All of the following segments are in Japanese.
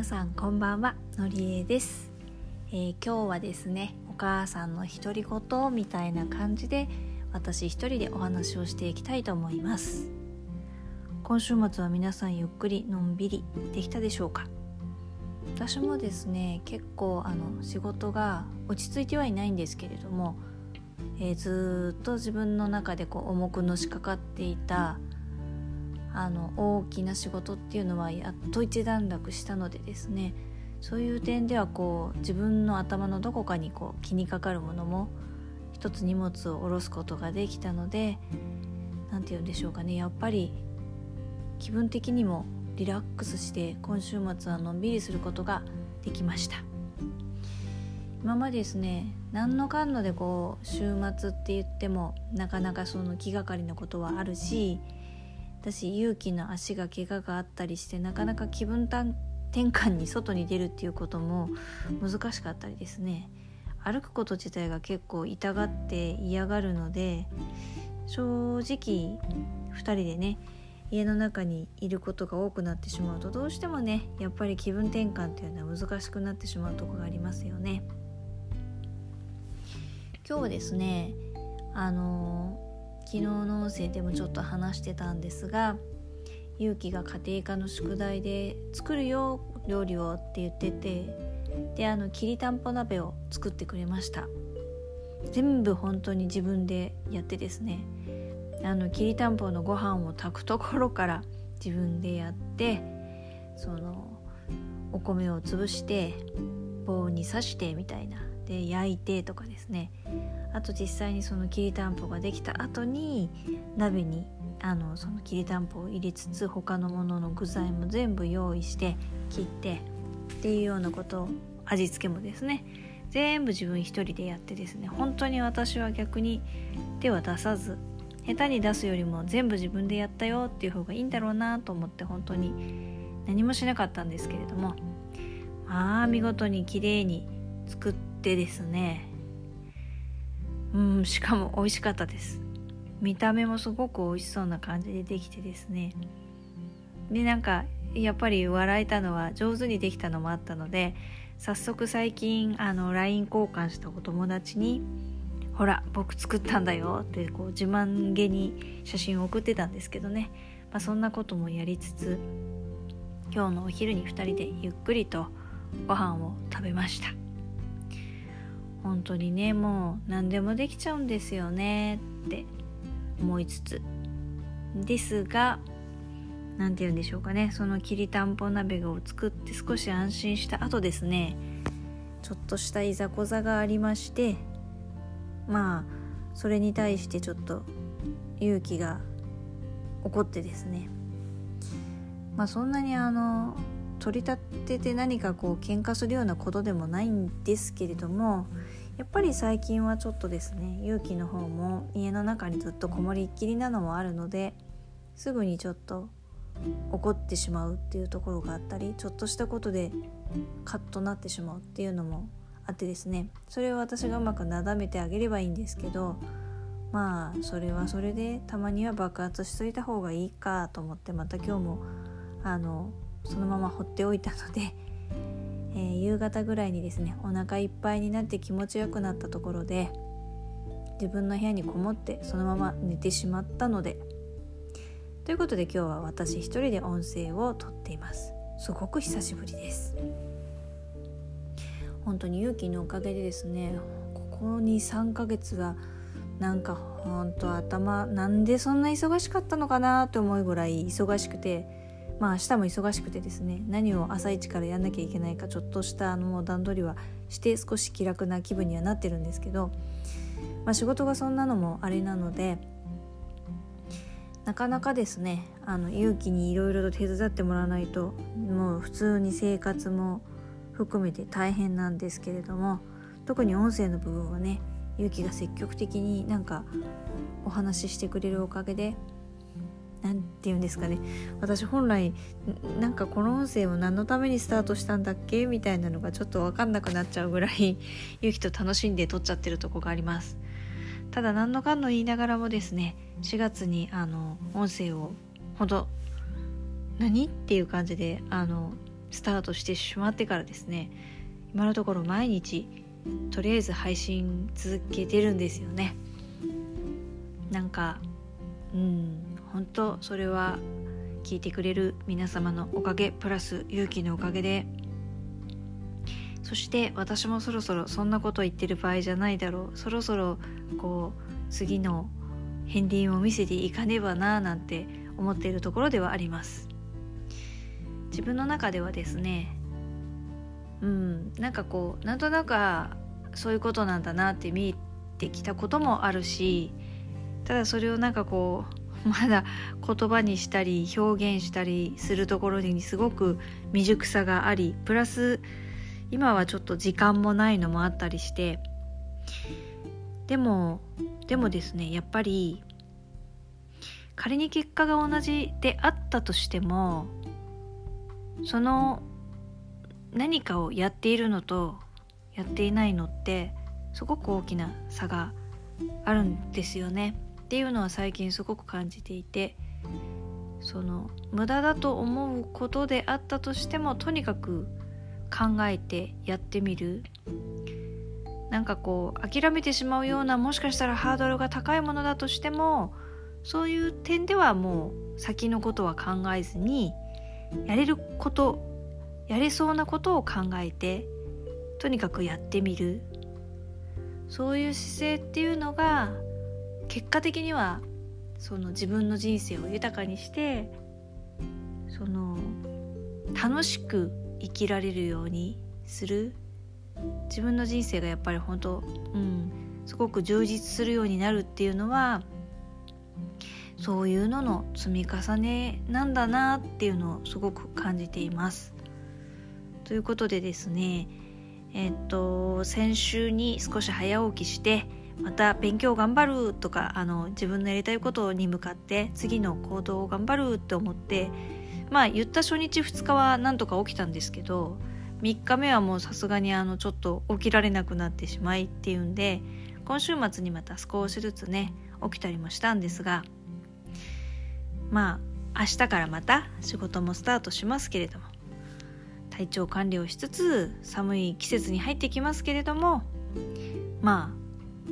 皆さんこんばんはのりえです、えー、今日はですねお母さんの独り言みたいな感じで私一人でお話をしていきたいと思います。今週末は皆さんゆっくりのんびりできたでしょうか？私もですね結構あの仕事が落ち着いてはいないんですけれども、えー、ずっと自分の中でこう重くのしかかっていたあの大きな仕事っていうのはやっと一段落したのでですねそういう点ではこう自分の頭のどこかにこう気にかかるものも一つ荷物を下ろすことができたので何て言うんでしょうかねやっぱり気分的にもリラックスして今週末はのんびりすることができました。今までですね何のかんのでこう週末って言ってもなかなかその気がかりなことはあるし私勇気の足が怪我があったりしてなかなか気分転換に外に出るっていうことも難しかったりですね。歩くこと自体が結構痛がって嫌がるので正直2人でね家の中にいることが多くなってしまうとどうしてもねやっぱり気分転換っていうのは難しくなってしまうとこがありますよね。今日ですねあの昨日の音声でもちょっと話してたんですが勇気が家庭科の宿題で作るよ料理をって言っててであのきりたんぽ鍋を作ってくれました。全部本当に自分でやってですね。あのきりたんぽのご飯を炊くところから自分でやってそのお米を潰して棒に刺してみたいな。で焼いてとかですね。あと実際にそのきりたんぽができた後に鍋にあのそのきりたんぽを入れつつ他のものの具材も全部用意して切ってっていうようなことを味付けもですね。全部自分一人でやってですね。本当に私は逆に手は出さず下手に出すよりも全部自分でやったよっていう方がいいんだろうなと思って本当に何もしなかったんですけれどもまあ見事に綺麗に作ってですね。うんしかも美味しかったです。見た目もすごく美味しそうな感じでできてですね。でなんかやっぱり笑えたのは上手にできたのもあったので早速最近あの LINE 交換したお友達に「ほら僕作ったんだよ」ってこう自慢げに写真を送ってたんですけどね、まあ、そんなこともやりつつ今日のお昼に2人でゆっくりとご飯を食べました。本当にねもう何でもできちゃうんですよねって思いつつ。ですが何て言うんでしょうかね。そのきりたんぽ鍋を作って少し安心した後ですね。ちょっとしたいざこざがありましてまあそれに対してちょっと勇気が怒ってですね。まあそんなにあの取り立てて何かこう喧嘩するようなことでもないんですけれどもやっぱり最近はちょっとですね勇気の方も家の中にずっとこもりっきりなのもあるのですぐにちょっと怒ってしまうっていうところがあったりちょっとしたことでカッとなってしまうっていうのもあってですねそれを私がうまくなだめてあげればいいんですけどまあそれはそれでたまには爆発しといた方がいいかと思ってまた今日もあのそのまま放っておいたので、えー、夕方ぐらいにですねお腹いっぱいになって気持ちよくなったところで自分の部屋にこもってそのまま寝てしまったのでということで今日は私一人で音声をとっています。すごく久しぶりです。本当に勇気のおかげでですねここ23ヶ月はなんかほんと頭なんでそんな忙しかったのかなと思うぐらい忙しくてまあ明日も忙しくてですね何を朝一からやんなきゃいけないかちょっとしたあの段取りはして少し気楽な気分にはなってるんですけど、まあ、仕事がそんなのもあれなのでなかなかですねあの勇気にいろいろと手伝ってもらわないともう普通に生活も含めて大変なんですけれども特に音声の部分はね勇気が積極的になんかお話ししてくれるおかげで何て言うんですかね。私本来なんかこの音声を何のためにスタートしたんだっけ？みたいなのがちょっと分かんなくなっちゃうぐらい ゆきと楽しんで撮っちゃってるとこがあります。ただ何のかんの言いながらもですね4月にあの音声をほど何？っていう感じであのスタートしてしまってからですね今のところ毎日とりあえず配信続けてるんですよね。なんかうん。本当それは聞いてくれる皆様のおかげプラス勇気のおかげで。そして私もそろそろそんなこと言ってる場合じゃないだろう。そろそろこう次の片鱗を見せていかねばななんて思っているところではあります。自分の中ではですねうんなんかこうなんとなくそういうことなんだなって見えてきたこともあるしただそれをなんかこうまだ言葉にしたり表現したりするところにすごく未熟さがありプラス今はちょっと時間もないのもあったりしてでもでもですねやっぱり仮に結果が同じであったとしてもその何かをやっているのとやっていないのってすごく大きな差があるんですよね。っていうのは最近すごく感じていてその無駄だと思うことであったとしてもとにかく考えてやってみる。なんかこう諦めてしまうようなもしかしたらハードルが高いものだとしてもそういう点ではもう先のことは考えずにやれることやれそうなことを考えてとにかくやってみる。そういう姿勢っていうのが結果的にはその自分の人生を豊かにしてその楽しく生きられるようにする自分の人生がやっぱり本当うんすごく充実するようになるっていうのはそういうのの積み重ねなんだなっていうのをすごく感じています。ということでですねえっと先週に少し早起きしてまた勉強頑張るとかあの自分のやりたいことに向かって次の行動を頑張るって思ってまあ言った初日2日はなんとか起きたんですけど3日目はもうさすがにあのちょっと起きられなくなってしまいっていうんで今週末にまた少しずつね起きたりもしたんですがまあ明日からまた仕事もスタートしますけれども体調管理をしつつ寒い季節に入ってきますけれどもまあ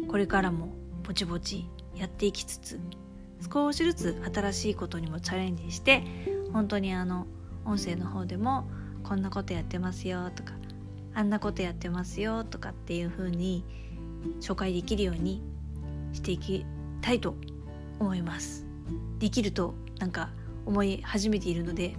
これからもぼちぼちやっていきつつ少しずつ新しいことにもチャレンジして本当にあの音声の方でもこんなことやってますよとかあんなことやってますよとかっていう風に紹介できるようにしていきたいと思います。できるとなんか思い始めているので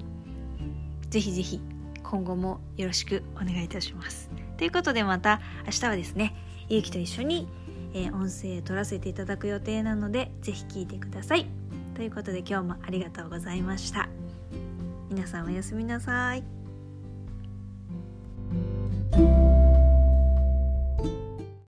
ぜひぜひ今後もよろしくお願いいたします。ということでまた明日はですねゆうきと一緒にえー、音声取らせていただく予定なので是非聴いてください。ということで今日もありがとうございました。皆さんおやすみなさい。